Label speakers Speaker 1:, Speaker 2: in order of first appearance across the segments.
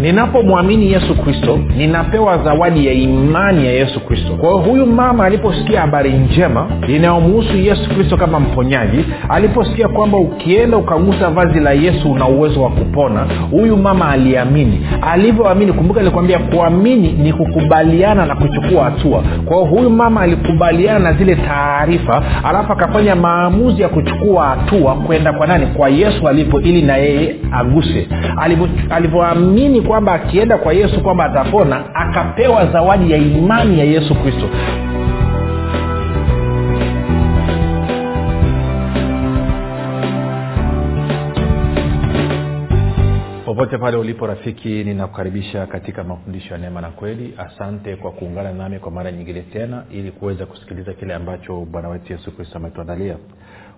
Speaker 1: ninapomwamini yesu kristo ninapewa zawadi ya imani ya yesu kristo. Kwa hiyo huyu mama aliposikia habari njema inayomuhusu yesu kristo kama mponyaji aliposikia kwamba ukienda ukagusa vazi la yesu una uwezo wa kupona huyu mama aliamini. Alivyoamini kumbuka nilikwambia kuamini ni kukubaliana na kuchukua hatua. Kwa hiyo huyu mama alikubaliana na zile taarifa alafu akafanya maamuzi ya kuchukua hatua kwenda kwa nani? Kwa yesu alipo ili na yeye aguse. Alivyoamini kwamba akienda kwa yesu kwamba atapona akapewa zawadi ya imani ya yesu kristo. Popote pale ulipo rafiki ninakukaribisha katika mafundisho ya neema na kweli. Asante kwa kuungana nami kwa mara nyingine tena ili kuweza kusikiliza kile ambacho bwana wetu yesu kristo ametuandalia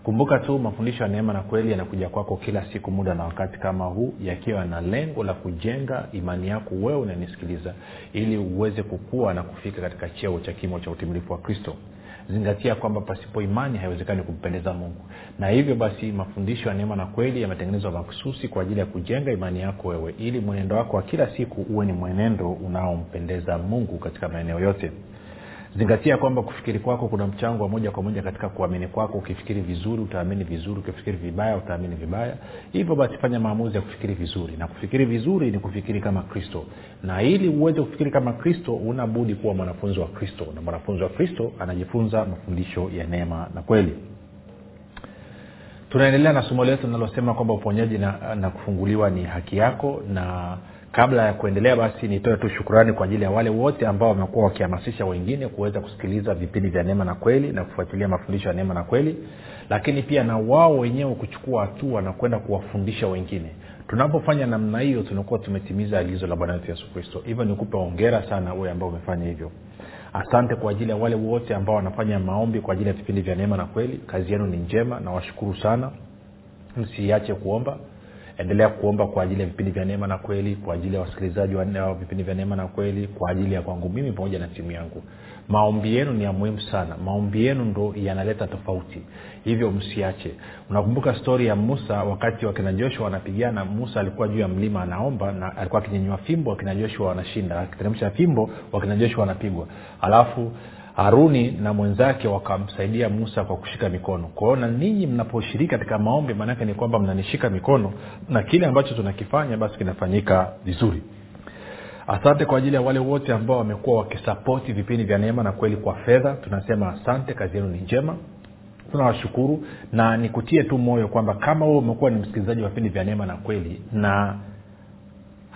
Speaker 1: kumbuka tu mafundisho ya neema na kweli yanakuja kwako kila siku muda na wakati kama huu yakiwa na lengo la kujenga imani yako wewe unanisikiliza ili uweze kukua na kufika katika cheo cha kimo cha utimilifu wa kristo. Zingatia kwamba pasipo imani haiwezekani kumpendeza mungu. Na hivyo basi mafundisho ya neema na kweli yametengenezwa makususi kwa ajili ya kujenga imani yako wewe ili mwenendo wako wa kila siku uwe ni mwenendo unaompendeza mungu katika maeneo yote zingatia kwamba kufikiri kwako kuna mchango wa moja kwa moja katika kuamini kwako. Ukifikiri vizuri utaamini vizuri. Ukifikiri vibaya utaamini vibaya. Hivyo basi fanya maamuzi ya kufikiri vizuri. Na kufikiri vizuri ni kufikiri kama kristo. Na ili uweze kufikiri kama kristo unabudi kuwa mwanafunzi wa kristo. Na mwanafunzi wa kristo anajifunza mafundisho ya neema na kweli. Tunaendelea na somo letu linalosema kwamba uponyaji na, na kufunguliwa ni haki yako. Na kabla ya kuendelea basi nitoe tu shukurani kwa ajili ya wale wote ambao wamekuwa wakihamasisha wengine kuweza kusikiliza vipindi vya neema na kweli na kufuatilia mafundisho ya neema na kweli lakini pia na wao wenyewe kuchukua hatua na kwenda kuwafundisha wengine. Tunapofanya namna hiyo tunakuwa tumetimiza agizo la bwana wetu yesu kristo. Hivyo nikupe ongera sana wewe ambao umefanya hivyo. Asante kwa ajili ya wale wote ambao wanafanya maombi kwa ajili ya vipindi vya neema na kweli. Kazi yenu ni njema nawashukuru sana. Msiache kuomba endelea kuomba kwa ajili ya vipindi vya neema na kweli kwa ajili ya wasikilizaji wa vipindi vya neema na kweli kwa ajili ya kwangu mimi pamoja na timu yangu. Maombi yenu ni ya muhimu sana. Maombi yenu ndo yanaleta tofauti. Hivyo msiache. Unakumbuka stori ya musa wakati wakina joshua wanapigana? Musa alikuwa juu ya mlima anaomba na alikuwa akinyanyua fimbo wakina joshua wanashinda. Akiteremsha fimbo wakina joshua wanapigwa. Alafu haruni na mwenzake wakamsaidia musa kwa kushika mikono. Kwao na ninyi mnaposhiriki katika maombi maanake ni kwamba mnanishika mikono na kile ambacho tunakifanya basi kinafanyika vizuri. Asante kwa ajili ya wale wote ambao wamekuwa wakisapoti vipindi vya neema na kweli kwa fedha. Tunasema asante kazi yenu ni njema. Tunawashukuru na nikutie tu moyo kwamba kama wewe umekuwa ni msikilizaji wa vipindi vya neema na kweli na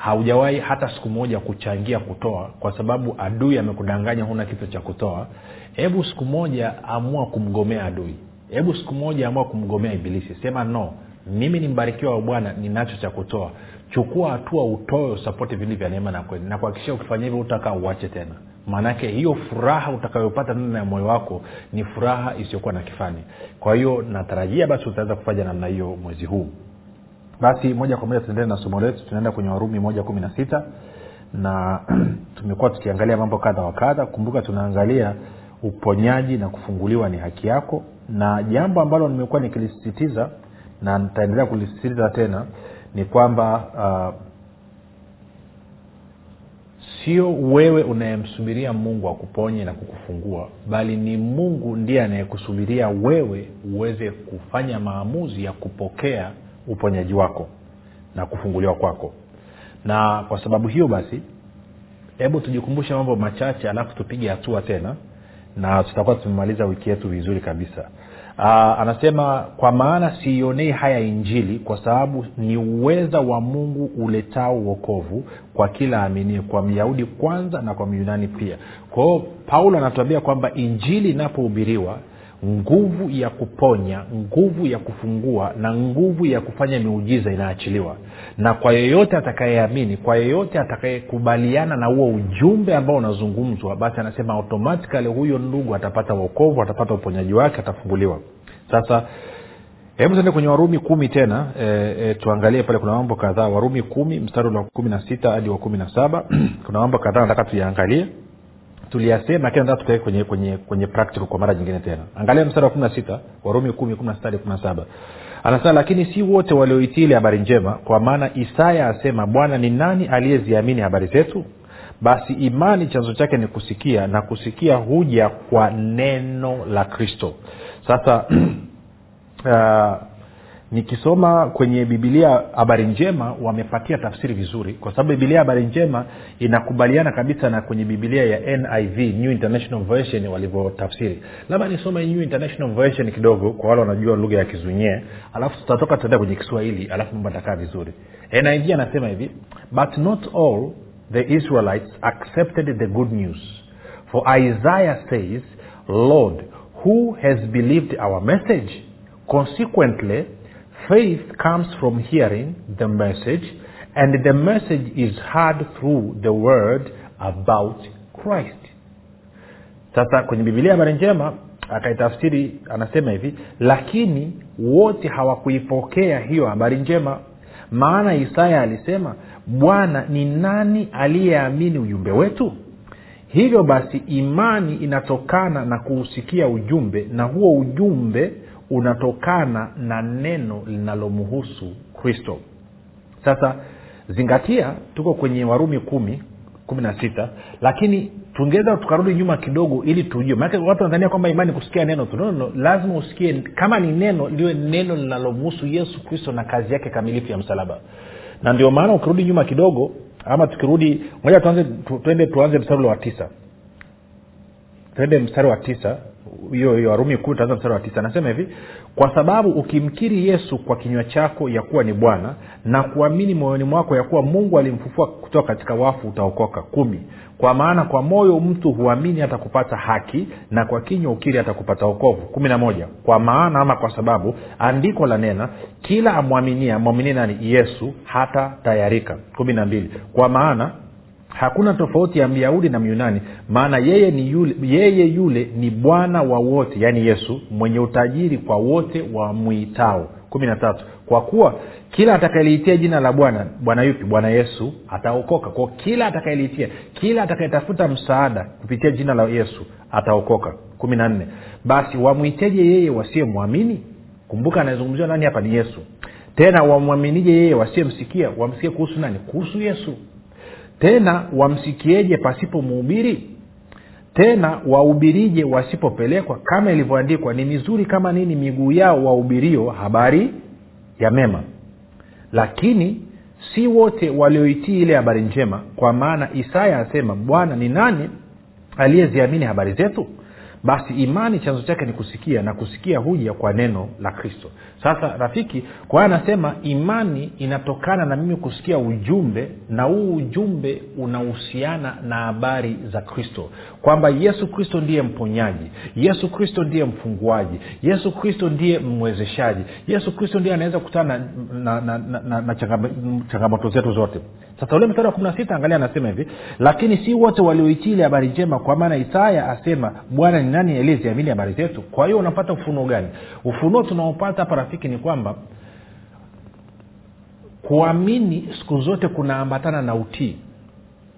Speaker 1: haujawahi hata siku moja kuchangia kutoa kwa sababu adui amekudanganya huna kitu cha kutoa. Hebu siku moja amua kumgomea adui. Hebu siku moja amua kumgomea ibilisi. Sema no. Mimi ni mbarikiwa wa bwana ninacho cha kutoa. Chukua hatua utoe usapoti vipindi vya neema na kweli. Nakuhakikisha ukifanya hivyo utakaa uache tena. Maanake hiyo furaha utakayopata ndani ya moyo wako ni furaha isiyokuwa na kifani. Kwa hiyo natarajia basi utaweza kufanya namna hiyo mwezi huu basi moja kwa moja tuendelee na somo letu. Tunaenda kwenye warumi moja kumi na sita na tumekuwa tukiangalia mambo kadha wa kadha. Kumbuka tunaangalia uponyaji na kufunguliwa ni haki yako. Na jambo ambalo nimekuwa nikilisisitiza na nitaendelea kulisisitiza tena ni kwamba uh, sio wewe unayemsubiria mungu akuponye na kukufungua bali ni mungu ndiye anayekusubiria wewe uweze kufanya maamuzi ya kupokea uponyaji wako na kufunguliwa kwako. Na kwa sababu hiyo basi hebu tujikumbushe mambo machache alafu tupige hatua tena na tutakuwa tumemaliza wiki yetu vizuri kabisa. Aa, anasema kwa maana siionei haya injili kwa sababu ni uweza wa mungu uletao uokovu kwa kila aminie kwa myahudi kwanza na kwa myunani pia. Kwa hiyo paulo anatuambia kwamba injili inapohubiriwa nguvu ya kuponya nguvu ya kufungua na nguvu ya kufanya miujiza inaachiliwa. Na kwa yeyote atakayeamini kwa yeyote atakayekubaliana na huo ujumbe ambao unazungumzwa basi anasema automatikali huyo ndugu atapata uokovu atapata uponyaji wake atafunguliwa. Sasa hebu tuende kwenye warumi kumi tena e, e, tuangalie pale kuna mambo kadhaa. Warumi kumi mstari wa kumi na sita hadi wa kumi na saba. Kuna mambo kadhaa nataka tuyaangalie tuliyasema lakini nataka tukae kwenye kwenye kwenye practical kwa mara nyingine tena. Angalia mstari wa kumi na sita warumi kumi kumi na sita hadi kumi na saba. Anasema lakini si wote walioitii ile habari njema kwa maana isaya asema bwana ni nani aliyeziamini habari zetu? Basi imani chanzo chake ni kusikia na kusikia huja kwa neno la kristo. Sasa uh, nikisoma kwenye bibilia habari njema wamepatia tafsiri vizuri kwa sababu bibilia habari njema inakubaliana kabisa na kwenye bibilia ya niv new international version walivyotafsiri. Labda nisome new international version kidogo kwa wale wanajua lugha ya kizunyee alafu tutatoka tutaenda kwenye kiswahili alafu mambo atakaa vizuri. Niv anasema hivi but not all the israelites accepted the good news. For isaiah says lord who has believed our message? Consequently faith comes from hearing the message and the message is heard through the word about christ. Sasa kwenye bibilia habari njema akaitafsiri anasema hivi lakini wote hawakuipokea hiyo habari njema. Maana isaya alisema bwana ni nani aliyeamini ujumbe wetu hivyo basi imani inatokana na kuusikia ujumbe na huo ujumbe unatokana na neno linalomhusu kristo. Sasa zingatia tuko kwenye warumi kumi kumi na sita lakini tungeweza tukarudi nyuma kidogo ili tujue. Maanake watu wanadhania kwamba imani kusikia neno tu. No, no, lazima usikie kama ni neno liwe neno linalomhusu yesu kristo na kazi yake kamilifu ya msalaba. Na ndio maana ukirudi nyuma kidogo ama tukirudi moja tuanze tu, tuende tuanze mstari ule wa tisa. Tuende mstari wa tisa hiyo hiyo warumi kumi taanza wa tisa. Anasema hivi kwa sababu ukimkiri yesu kwa kinywa chako ya kuwa ni bwana na kuamini moyoni mwako ya kuwa mungu alimfufua kutoka katika wafu utaokoka. Kumi. Kwa maana kwa moyo mtu huamini hata kupata haki na kwa kinywa ukiri hata kupata okovu kumi na moja. Kwa maana ama kwa sababu andiko la nena kila amwaminia amwaminie nani? Yesu hata tayarika. Kumi na mbili. Kwa maana hakuna tofauti ya myahudi na myunani. Maana yeye yule yeye yule ni bwana wa wote yaani yesu mwenye utajiri kwa wote wamwitao. Kumi na tatu. Kwa kuwa kila atakayeliitia jina la bwana bwana yupi? Bwana yesu ataokoka. Kwao kila atakayeliitia kila atakayetafuta msaada kupitia jina la yesu ataokoka. Kumi na nne. Basi wamwiteje yeye wasiyemwamini? Kumbuka anayezungumziwa nani hapa? Ni yesu. Tena wamwaminije yeye wasiyemsikia? Wamsikie kuhusu nani? Kuhusu yesu tena wamsikieje pasipo muhubiri? Tena wahubirije wasipopelekwa? Kama ilivyoandikwa ni mizuri kama nini miguu yao wahubirio habari ya mema. Lakini si wote walioitii ile habari njema kwa maana isaya asema bwana ni nani aliyeziamini habari zetu basi imani chanzo chake ni kusikia na kusikia huja kwa neno la kristo. Sasa rafiki kwa anasema imani inatokana na mimi kusikia ujumbe na huu ujumbe unahusiana na habari za kristo. Kwamba yesu kristo ndiye mponyaji yesu kristo ndiye mfunguaji yesu kristo ndiye mwezeshaji yesu kristo ndiye anaweza kukutana na, na, na, na, na changamoto zetu zote sasa ule mstari wa kumi na sita angalia anasema hivi lakini si wote walioitii ile habari njema kwa maana isaya asema bwana ni nani aliyeziamini habari zetu? Kwa hiyo unapata ufunuo gani? Ufunuo tunaopata hapa rafiki ni kwamba kuamini siku zote kunaambatana na utii.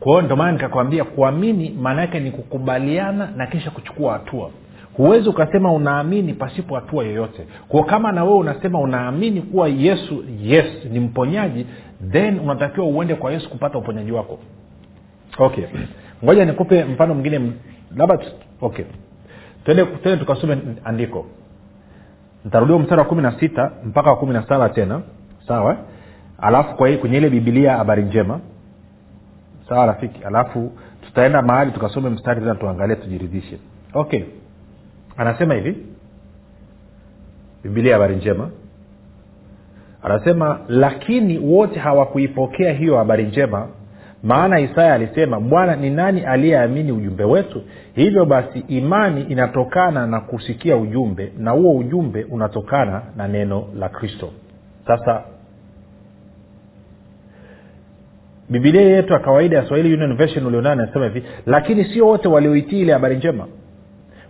Speaker 1: Kwa hiyo ndio maana nikakwambia kuamini maana yake ni kukubaliana na kisha kuchukua hatua. Huwezi ukasema unaamini pasipo hatua yoyote. Kwao kama na wewe unasema unaamini kuwa yesu yes ni mponyaji then unatakiwa uende kwa yesu kupata uponyaji wako. Okay. Ngoja nikupe mfano mwingine labda okay. Twende tukasome andiko. Ntarudia mstari wa kumi na sita mpaka wa kumi na saba tena. Sawa? Alafu kwa kwenye ile bibilia habari njema. Sawa rafiki? Alafu tutaenda mahali tukasome mstari tena tuangalie tujiridhishe. Okay. Anasema hivi. Bibilia habari njema anasema lakini wote hawakuipokea hiyo habari njema. Maana isaya alisema bwana ni nani aliyeamini ujumbe wetu? Hivyo basi imani inatokana na kusikia ujumbe na huo ujumbe unatokana na neno la kristo. Sasa bibilia yetu ya kawaida ya swahili union version ulionayo anasema hivi lakini sio wote walioitii ile habari njema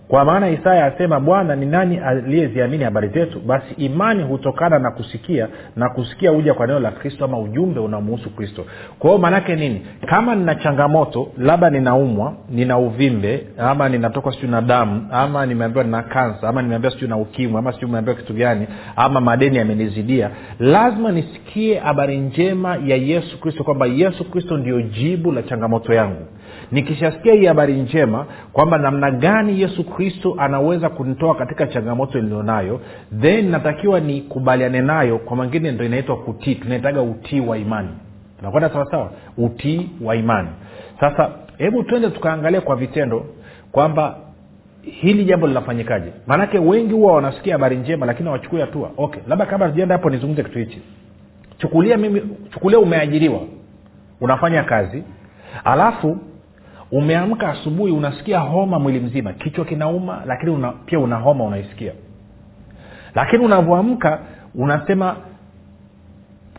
Speaker 1: kwa maana isaya asema bwana ni nani aliyeziamini habari zetu? Basi imani hutokana na kusikia na kusikia huja kwa neno la kristo ama ujumbe unamuhusu kristo. Kwa hiyo maanaake nini? Kama nina changamoto labda ninaumwa nina uvimbe ama ninatoka siu na damu ama nimeambiwa nina kansa ama nimeambiwa siu na ukimwi ama siu nimeambiwa kitu gani ama madeni yamenizidia lazima nisikie habari njema ya yesu kristo kwamba yesu kristo ndio jibu la changamoto yangu nikishasikia hii habari njema kwamba namna gani yesu kristo anaweza kunitoa katika changamoto nilionayo then natakiwa nikubaliane nayo kwa mangine ndo inaitwa kutii tunaitaga utii wa imani. Tunakwenda sawasawa utii wa imani. Sasa hebu twende tukaangalia kwa vitendo kwamba hili jambo linafanyikaje. Maanake wengi huwa wanasikia habari njema lakini hawachukui hatua. Okay labda kabla tujaenda hapo nizungumze kitu hichi. Chukulia mimi chukulia umeajiriwa. Unafanya kazi. Alafu umeamka asubuhi unasikia homa mwili mzima. Kichwa kinauma lakini una, pia una homa unaisikia. Lakini unavyoamka unasema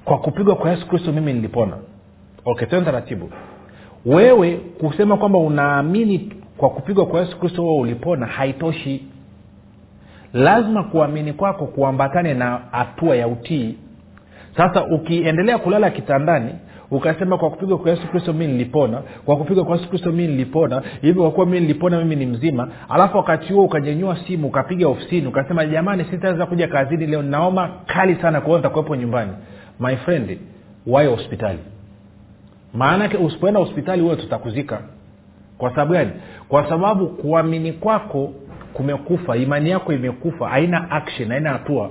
Speaker 1: kwa kupigwa kwa yesu kristo mimi nilipona. Okay tena taratibu. Wewe kusema kwamba unaamini kwa kupigwa kwa yesu kristo huo ulipona haitoshi. Lazima kuamini kwako kuambatane na hatua ya utii. Sasa ukiendelea kulala kitandani ukasema kwa kupigwa kwa yesu kristo mi nilipona. Kwa kupigwa kwa yesu kristo mi nilipona. Hivyo kwa kuwa mi nilipona mimi ni mzima. Alafu wakati huo ukanyanyua simu ukapiga ofisini ukasema jamani sitaweza kuja kazini leo. Naoma kali sana kwao nitakuwepo nyumbani. My friend wayo hospitali? Maanake usipoenda hospitali huwe tutakuzika. Kwa sababu gani? Kwa sababu kuamini kwako kumekufa imani yako imekufa haina action haina hatua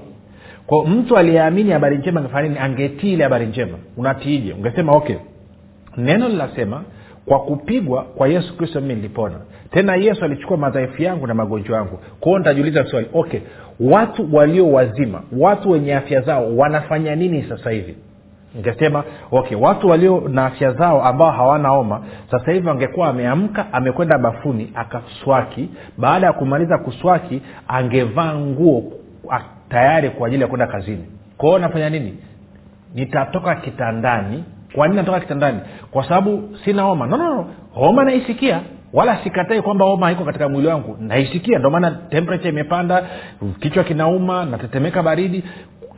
Speaker 1: kwa mtu aliyeamini habari njema angefanya nini? Angetii ile habari njema. Unatiije? Ungesema okay. Neno linasema kwa kupigwa kwa yesu kristo mimi nilipona. Tena yesu alichukua madhaifu yangu na magonjwa yangu. Kwao nitajiuliza swali okay watu walio wazima watu wenye afya zao wanafanya nini sasa hivi? Ngesema okay watu walio na afya zao ambao hawana homa sasa hivi angekuwa ameamka amekwenda bafuni akaswaki. Baada ya kumaliza kuswaki angevaa nguo tayari kwa ajili ya kwenda kazini. Kwao nafanya nini? Nitatoka kitandani. Kwa nini natoka kitandani? Kwa sababu sina homa. No, no, no. homa naisikia. Wala sikatai kwamba homa iko katika mwili wangu. Naisikia. Ndio maana temperature imepanda kichwa kinauma natetemeka baridi.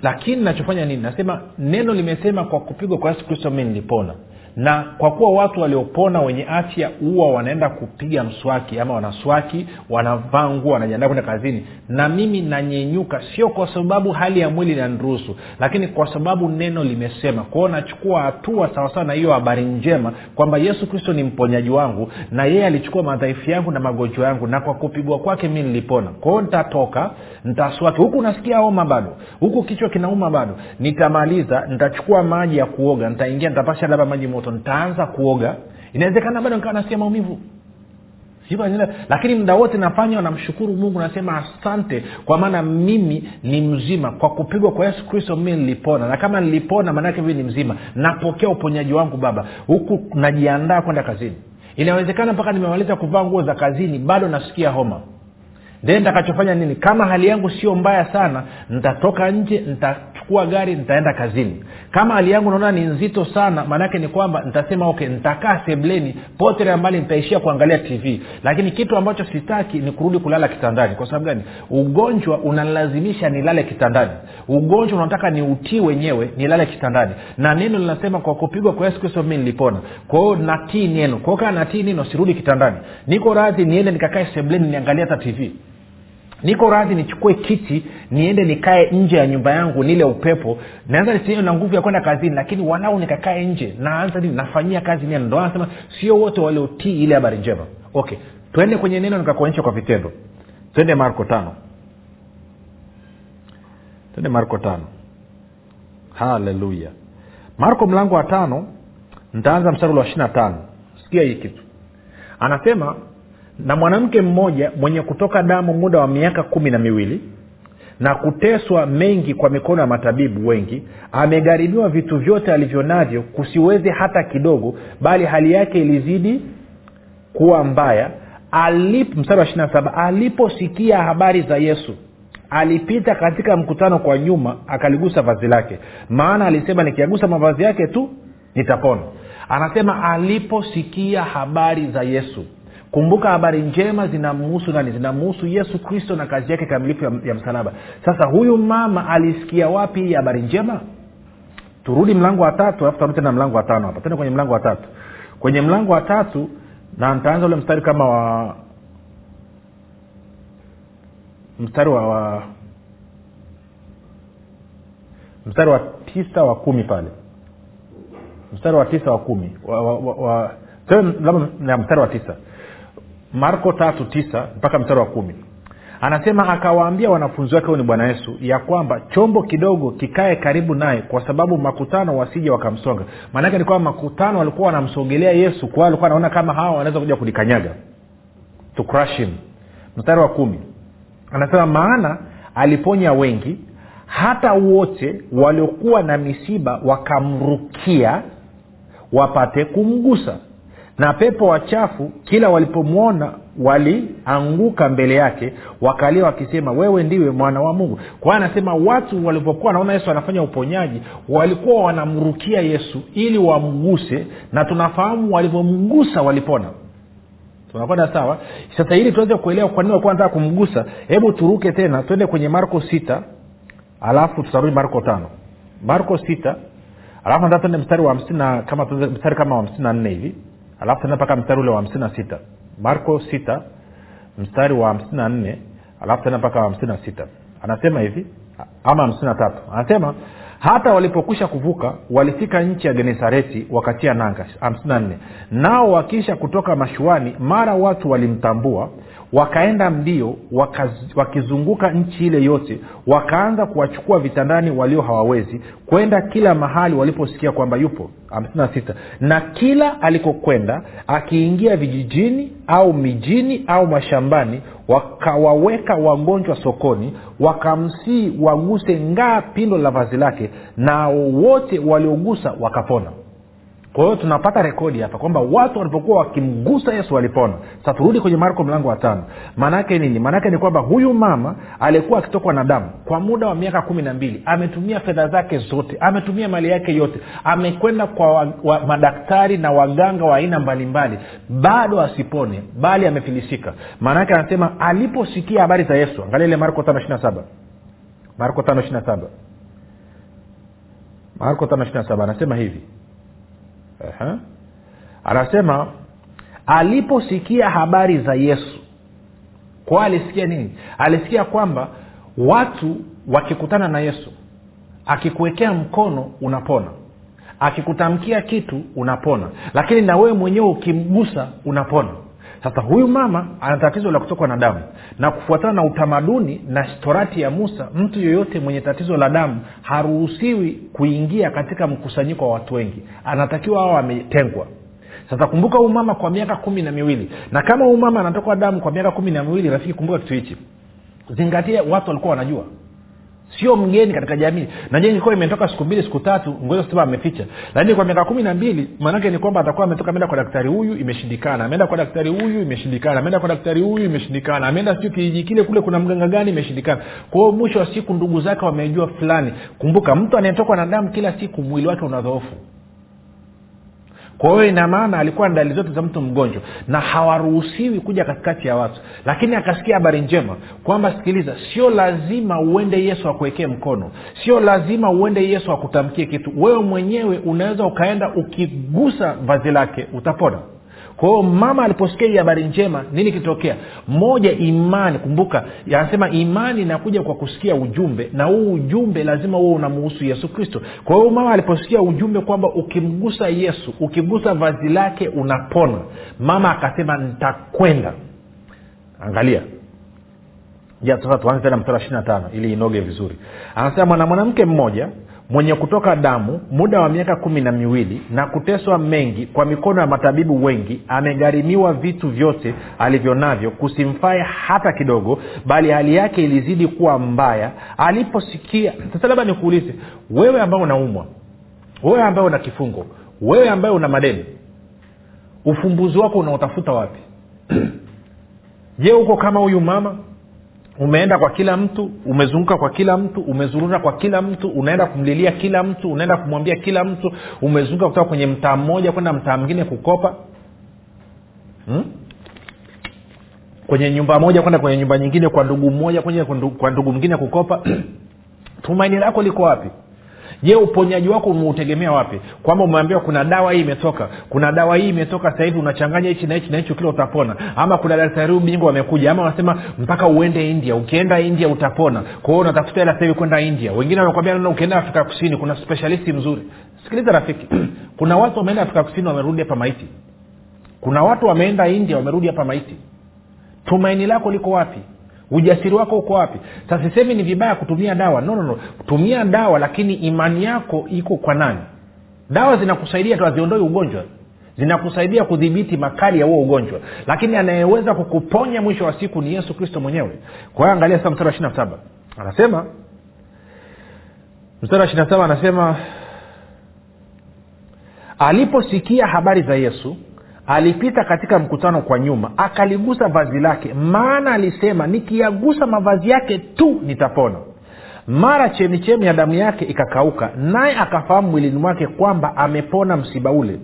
Speaker 1: Lakini nachofanya nini? Nasema neno limesema kwa kupigwa kwa yesu kristo mi nilipona na kwa kuwa watu waliopona wenye afya huwa wanaenda kupiga mswaki ama wanaswaki wanavaa nguo wanajiandaa kwenda kazini. Na mimi nanyenyuka sio kwa sababu hali ya mwili inaniruhusu lakini kwa sababu neno limesema. Kwao nachukua hatua sawasawa na hiyo habari njema kwamba yesu kristo ni mponyaji wangu na yeye alichukua madhaifu yangu na magonjwa yangu na kwa kupigwa kwake mi nilipona. Kwao nitatoka nitaswaki. Huku nasikia homa bado huku kichwa kinauma bado. Nitamaliza nitachukua maji ya kuoga nitaingia nitapasha labda maji moto nitaanza kuoga. Inawezekana bado nikawa nasikia maumivu. Lakini muda wote nafanya namshukuru mungu nasema asante kwa maana mimi ni mzima. Kwa kupigwa kwa yesu kristo mimi nilipona. Na kama nilipona maanaake mimi ni mzima. Napokea uponyaji wangu baba. Huku najiandaa kwenda kazini. Inawezekana mpaka nimemaliza kuvaa nguo za kazini bado nasikia homa. Then ntakachofanya nini? Kama hali yangu sio mbaya sana nitatoka nje nitachukua gari nitaenda kazini. Kama hali yangu naona ni nzito sana maanaake ni kwamba nitasema okay nitakaa sebleni potere ambali nitaishia kuangalia tv lakini kitu ambacho sitaki ni kurudi kulala kitandani. Kwa sababu gani? Ugonjwa unalazimisha nilale kitandani. Ugonjwa unataka ni utii wenyewe nilale kitandani. Na neno linasema kwa kupigwa kwa yesu kristo mi nilipona. Kwa natii neno. Kwao kaa natii neno sirudi kitandani. Niko radhi niende nikakae sebleni niangalia hata tv niko radhi nichukue kiti niende nikae nje ya nyumba yangu nile upepo. Naweza nisiwe na nguvu ya kwenda kazini lakini walau nikakae nje naanza nini nafanyia kazi neno ndo anasema sio wote waliotii ile habari njema. Okay twende kwenye neno nikakuonyesha kwa vitendo. Twende marko tano. Twende marko tano. Haleluya marko mlango wa tano ntaanza mstari wa ishiri na tano. Sikia hii kitu. Anasema na mwanamke mmoja mwenye kutoka damu muda wa miaka kumi na miwili na kuteswa mengi kwa mikono ya matabibu wengi amegharibiwa vitu vyote alivyo navyo kusiweze hata kidogo bali hali yake ilizidi kuwa mbaya. Alip, mstari wa ishirina saba aliposikia habari za yesu alipita katika mkutano kwa nyuma akaligusa vazi lake. Maana alisema nikiagusa mavazi yake tu nitapona. Anasema aliposikia habari za yesu kumbuka habari njema zinamhusu nani? Zinamhusu yesu kristo na kazi yake kamilifu ya, ya msalaba. Sasa huyu mama alisikia wapi hii habari njema? Turudi mlango wa tatu alafu tarudi tena mlango wa tano hapa. Tena kwenye mlango wa tatu. Kwenye mlango wa tatu na nitaanza ule mstari kama wa mstari wa, wa mstari wa tisa wa kumi pale. Mstari wa tisa wa kumi. Labda mstari wa tisa marko tatu tisa mpaka mstari wa kumi. Anasema akawaambia wanafunzi wake ni bwana yesu ya kwamba chombo kidogo kikae karibu naye kwa sababu makutano wasije wakamsonga. Maanake ni kwamba makutano walikuwa wanamsogelea yesu kwa walikuwa wanaona kama hawa wanaweza kuja kulikanyaga to crush him. Mstari wa kumi. Anasema maana aliponya wengi hata wote waliokuwa na misiba wakamrukia wapate kumgusa na pepo wachafu kila walipomwona walianguka mbele yake wakalia wakisema wewe ndiwe mwana wa mungu. Kwa hiyo anasema watu walivyokuwa wanaona yesu anafanya uponyaji walikuwa wanamrukia yesu ili wamguse na tunafahamu walivyomgusa walipona. Tunakwenda sawa? Sasa ili tuweze kuelewa kwa nini walikuwa kumgusa hebu turuke tena twende kwenye marko sita alafu tutarudi marko tano. Marko sita alafu nataka tuende mstari wa hamsini kama mstari kama wa hamsini na nne hivi alafu tena mpaka mstari ule wa hamsini na sita. Marko sita mstari wa hamsini na nne alafu tena mpaka wa na sita. Anasema hivi ama hamsini na tatu. Anasema hata walipokwisha kuvuka walifika nchi ya genesareti wakatia nanga. Hamsini na nne. Nao wakisha kutoka mashuani mara watu walimtambua wakaenda mbio wakaz, wakizunguka nchi ile yote wakaanza kuwachukua vitandani walio hawawezi kwenda kila mahali waliposikia kwamba yupo 56 na kila alikokwenda akiingia vijijini au mijini au mashambani wakawaweka wagonjwa sokoni wakamsii waguse ngaa pindo la vazi lake na wote waliogusa wakapona kwa hiyo tunapata rekodi hapa kwamba watu walipokuwa wakimgusa yesu walipona. Sa turudi kwenye marko mlango wa tano. Maanaake nini? Maanaake ni kwamba huyu mama aliyekuwa akitokwa na damu kwa muda wa miaka kumi na mbili. Ametumia fedha zake zote ametumia mali yake yote amekwenda kwa wa, wa, madaktari na waganga wa aina mbalimbali bado asipone bali amefilisika. Maanaake anasema aliposikia habari za yesu angalia ile marko tano ishiri saba. Marko tano ishiri saba. Marko tano ishiri saba anasema hivi anasema aliposikia habari za yesu. Kwa alisikia nini? Alisikia kwamba watu wakikutana na yesu akikuwekea mkono unapona akikutamkia kitu unapona lakini na wewe mwenyewe ukimgusa unapona sasa huyu mama ana tatizo la kutokwa na damu. Na kufuatana na utamaduni na torati ya musa mtu yeyote mwenye tatizo la damu haruhusiwi kuingia katika mkusanyiko wa watu wengi. Anatakiwa awa ametengwa. Sasa kumbuka huyu mama kwa miaka kumi na miwili. Na kama huyu mama anatokwa damu kwa miaka kumi na miwili rafiki kumbuka kitu hichi. Zingatia watu walikuwa wanajua sio mgeni katika jamii. Najua ilikuwa imetoka siku mbili siku tatu ngoja kusema ameficha lakini kwa miaka kumi na mbili maanake ni kwamba atakuwa ametoka ameenda kwa daktari huyu imeshindikana. Ameenda kwa daktari huyu imeshindikana. Ameenda kwa daktari huyu imeshindikana. Ameenda siu kijiji kile kule kuna mganga gani imeshindikana. Kwao mwisho wa siku ndugu zake wamejua fulani. Kumbuka mtu anayetokwa na damu kila siku mwili wake unadhoofu kwa hiyo ina maana alikuwa na dalili zote za mtu mgonjwa na hawaruhusiwi kuja katikati ya watu. Lakini akasikia habari njema kwamba sikiliza sio lazima uende yesu akuwekee mkono. Sio lazima uende yesu akutamkie kitu. Wewe mwenyewe unaweza ukaenda ukigusa vazi lake utapona kwa hiyo mama aliposikia hii habari njema nini kitokea moja imani. Kumbuka anasema imani inakuja kwa kusikia ujumbe na huu ujumbe lazima huo unamuhusu yesu kristo. Kwa hiyo mama aliposikia ujumbe kwamba ukimgusa yesu ukigusa vazi lake unapona. Mama akasema nitakwenda. Angalia. Ja sasa tuanze tena mstari wa ishiri na tano ili inoge vizuri. Anasema mwana mwanamke mmoja mwenye kutoka damu muda wa miaka kumi na miwili na kuteswa mengi kwa mikono ya matabibu wengi amegharimiwa vitu vyote alivyo navyo kusimfae hata kidogo bali hali yake ilizidi kuwa mbaya. Aliposikia sasa labda nikuulize wewe ambaye unaumwa wewe ambaye una kifungo wewe ambaye una madeni ufumbuzi wako unaotafuta wapi? Je uko kama huyu mama umeenda kwa kila mtu umezunguka kwa kila mtu umezurura kwa kila mtu unaenda kumlilia kila mtu unaenda kumwambia kila mtu umezunguka kutoka kwenye mtaa mmoja kwenda mtaa mwingine kukopa. Hmm? kwenye nyumba moja kwenda kwenye nyumba nyingine kwa ndugu mmoja kwa ndugu mwingine kukopa. Tumaini lako liko wapi je uponyaji wako umeutegemea wapi? Kwamba umeambiwa kuna dawa hii imetoka kuna dawa hii imetoka sasa hivi unachanganya hichi na hichi na hicho kila utapona. Ama kuna daktari bingwa wamekuja ama wanasema mpaka uende india ukienda india utapona. Kwa hiyo unatafuta hela sasa hivi kwenda india. Wengine wamekwambia neno ukienda afrika kusini kuna specialisti mzuri. Sikiliza rafiki kuna watu wameenda afrika kusini wamerudi hapa maiti. Kuna watu wameenda india wamerudi hapa maiti. Tumaini lako liko wapi ujasiri wako uko wapi? Sasa sisemi ni vibaya kutumia dawa. No, no, no. tumia dawa lakini imani yako iko kwa nani? Dawa zinakusaidia tu haziondoi ugonjwa. Zinakusaidia kudhibiti makali ya huo ugonjwa. Lakini anayeweza kukuponya mwisho wa siku ni yesu kristo mwenyewe. Kwa angalia sasa mstari wa ishiri saba. Anasema mstari wa ishiri saba anasema aliposikia habari za yesu alipita katika mkutano kwa nyuma akaligusa vazi lake. Maana alisema nikiyagusa mavazi yake tu nitapona. Mara chemichemi ya damu yake ikakauka naye akafahamu mwilini mwake kwamba amepona msiba ule.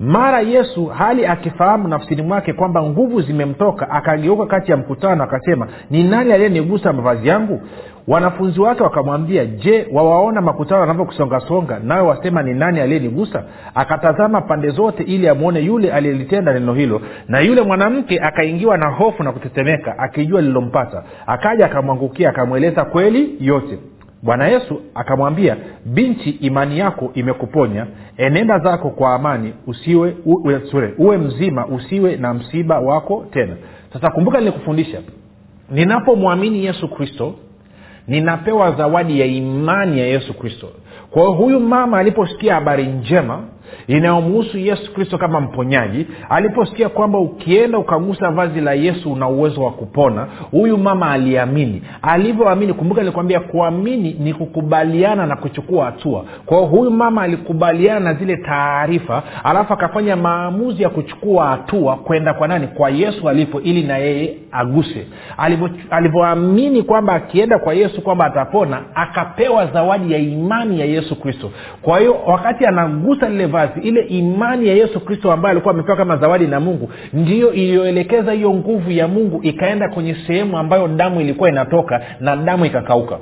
Speaker 1: Mara yesu hali akifahamu nafsini mwake kwamba nguvu zimemtoka akageuka kati ya mkutano akasema ni nani aliyenigusa mavazi yangu wanafunzi wake wakamwambia je wawaona makutano wanavyokusongasonga nawe wasema ni nani aliyenigusa? Akatazama pande zote ili amwone yule aliyelitenda neno hilo. Na yule mwanamke akaingiwa na hofu na kutetemeka akijua lililompata akaja akamwangukia akamweleza kweli yote. Bwana yesu akamwambia binti imani yako imekuponya. Enenda zako kwa amani usiwe u, u, sure, uwe mzima usiwe na msiba wako tena. Sasa kumbuka nilikufundisha. Ninapomwamini yesu kristo ninapewa zawadi ya imani ya yesu kristo. Kwa hiyo huyu mama aliposikia habari njema inayomuhusu yesu kristo kama mponyaji aliposikia kwamba ukienda ukagusa vazi la yesu una uwezo wa kupona huyu mama aliamini. Alivyoamini kumbuka nilikwambia kuamini ni kukubaliana na kuchukua hatua. Kwao huyu mama alikubaliana na zile taarifa alafu akafanya maamuzi ya kuchukua hatua kwenda kwa nani? Kwa yesu alipo ili na yeye aguse. Alivyoamini kwamba akienda kwa yesu kwamba atapona akapewa zawadi ya imani ya yesu kristo. Kwa hiyo wakati anagusa lile vazi. Ile imani ya yesu kristo ambaye alikuwa amepewa kama zawadi na mungu ndiyo iliyoelekeza hiyo nguvu ya mungu ikaenda kwenye sehemu ambayo damu ilikuwa inatoka na damu ikakauka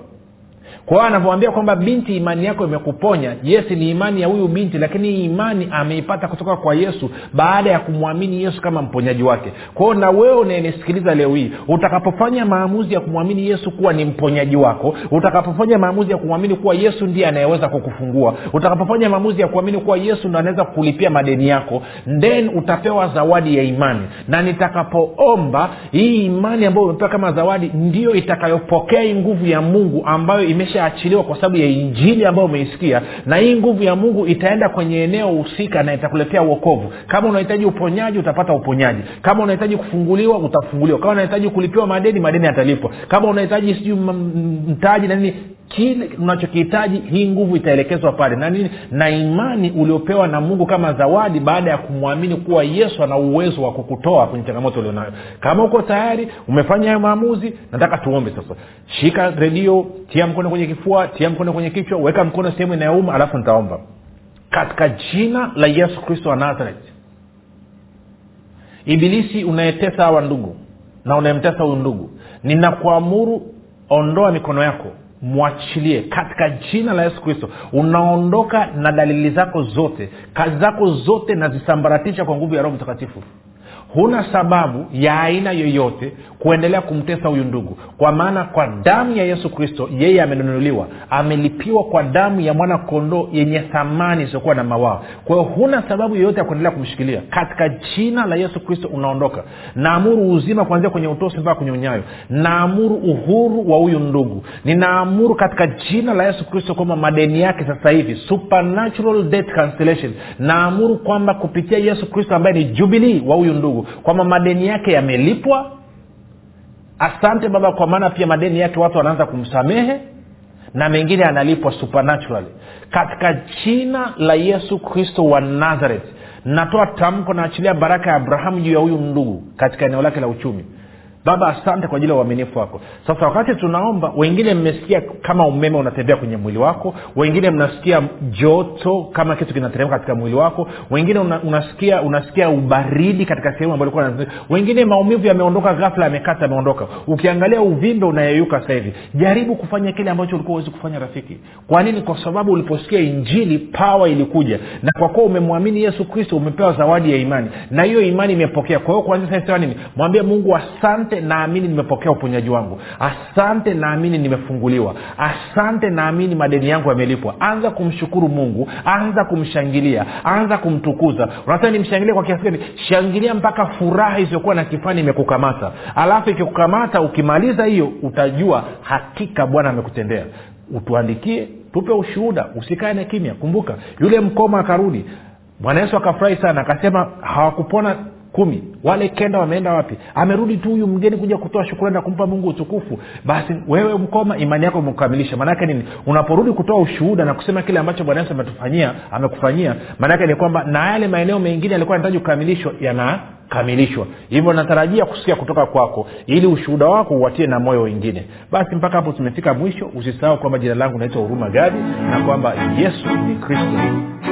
Speaker 1: kwa anavyoambia kwamba binti imani yako imekuponya. Yes ni imani ya huyu binti lakini imani ameipata kutoka kwa yesu baada ya kumwamini yesu kama mponyaji wake. Kwa na wewe unayenisikiliza leo hii utakapofanya maamuzi ya kumwamini yesu kuwa ni mponyaji wako utakapofanya maamuzi ya kumwamini kuwa yesu ndiye anayeweza kukufungua utakapofanya maamuzi ya kuamini kuwa yesu ndo anaweza kulipia madeni yako then utapewa zawadi ya imani. Na nitakapoomba hii imani ambayo umepewa kama zawadi ndiyo itakayopokea nguvu ya mungu ambayo imesha imeshaachiliwa kwa sababu ya injili ambayo umeisikia na hii nguvu ya mungu itaenda kwenye eneo husika na itakuletea uokovu kama unahitaji uponyaji utapata uponyaji. Kama unahitaji kufunguliwa utafunguliwa. Kama unahitaji kulipiwa madeni madeni yatalipwa. Kama unahitaji sijui mtaji na nini kile unachokihitaji hii nguvu itaelekezwa pale. Na nini? Na imani uliopewa na mungu kama zawadi baada ya kumwamini kuwa yesu ana uwezo wa kukutoa kwenye changamoto ulionayo. Kama uko tayari umefanya hayo maamuzi nataka tuombe sasa. Shika redio tia mkono kwenye kifua tia mkono kwenye kichwa weka mkono sehemu inayouma alafu nitaomba. Katika jina la yesu kristo wa nazareth. Ibilisi unayetesa hawa ndugu na unayemtesa huyu ndugu ninakuamuru ondoa mikono yako mwachilie katika jina la yesu kristo. Unaondoka na dalili zako zote kazi zako zote nazisambaratisha kwa nguvu ya roho mtakatifu huna sababu ya aina yoyote kuendelea kumtesa huyu ndugu. Kwa maana kwa damu ya yesu kristo yeye amenunuliwa amelipiwa kwa damu ya mwana kondoo yenye thamani isiyokuwa na mawaa. Kwa hiyo huna sababu yoyote ya kuendelea kumshikilia. Katika jina la yesu kristo unaondoka. Naamuru uzima kuanzia kwenye utosi mpaka kwenye unyayo. Naamuru uhuru wa huyu ndugu. Ninaamuru katika jina la yesu kristo kwamba madeni yake sasa hivi supernatural debt cancellation. Naamuru kwamba kupitia yesu kristo ambaye ni jubilii wa huyu ndugu kwamba madeni yake yamelipwa. Asante baba kwa maana pia madeni yake watu wanaanza kumsamehe na mengine analipwa supernaturally. Katika jina la yesu kristo wa nazareth natoa tamko naachilia baraka ya abrahamu juu ya huyu ndugu katika eneo lake la uchumi baba asante kwa ajili ya uaminifu wako. Sasa wakati tunaomba wengine mmesikia kama umeme unatembea kwenye mwili wako wengine mnasikia joto kama kitu kinateremka katika mwili wako wengine una, unasikia unasikia ubaridi katika sehemu ambayo ulikuwa wengine maumivu yameondoka ghafla yamekata yameondoka. Ukiangalia uvimbe unayeyuka hivi. Jaribu kufanya kile ambacho ulikuwa uwezi kufanya rafiki. Kwa nini? Kwa sababu uliposikia injili pawa ilikuja. Na kwa kuwa umemwamini yesu kristo umepewa zawadi ya imani. Na hiyo imani imepokea. Kwa hiyo kuanzia sasa nini? Mwambie mungu asante naamini nimepokea uponyaji wangu. Asante naamini nimefunguliwa. Asante naamini madeni yangu yamelipwa. Anza kumshukuru mungu. Anza kumshangilia. Anza kumtukuza. Unasema nimshangilia kwa kiasi gani? Shangilia mpaka furaha isiyokuwa na kifani imekukamata. Alafu ikikukamata ukimaliza hiyo utajua hakika bwana amekutendea. Utuandikie tupe ushuhuda. Usikae na kimya. Kumbuka yule mkoma akarudi. Bwana yesu akafurahi sana. Akasema hawakupona kumi. Wale kenda wameenda wapi? Amerudi tu huyu mgeni kuja kutoa shukurani na kumpa mungu utukufu. Basi wewe mkoma imani yako imekukamilisha maanaake nini? Unaporudi kutoa ushuhuda na kusema kile ambacho bwana yesu ametufanyia amekufanyia maanaake ni kwamba na yale maeneo mengine yalikuwa yanahitaji kukamilishwa yanakamilishwa. Hivyo natarajia kusikia kutoka kwako ili ushuhuda wako uwatie na moyo wengine. Basi mpaka hapo tumefika mwisho. Usisahau kwamba jina langu naitwa huruma gadi na kwamba yesu ni kristo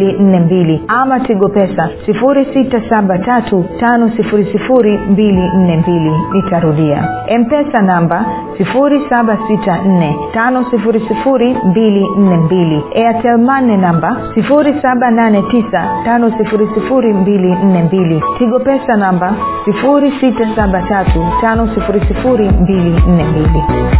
Speaker 2: 7895242 ama tigo pesa 6735242 nitarudia. Mpesa namba 7645242 airtelmane namba 7895242 tigo pesa namba 6735242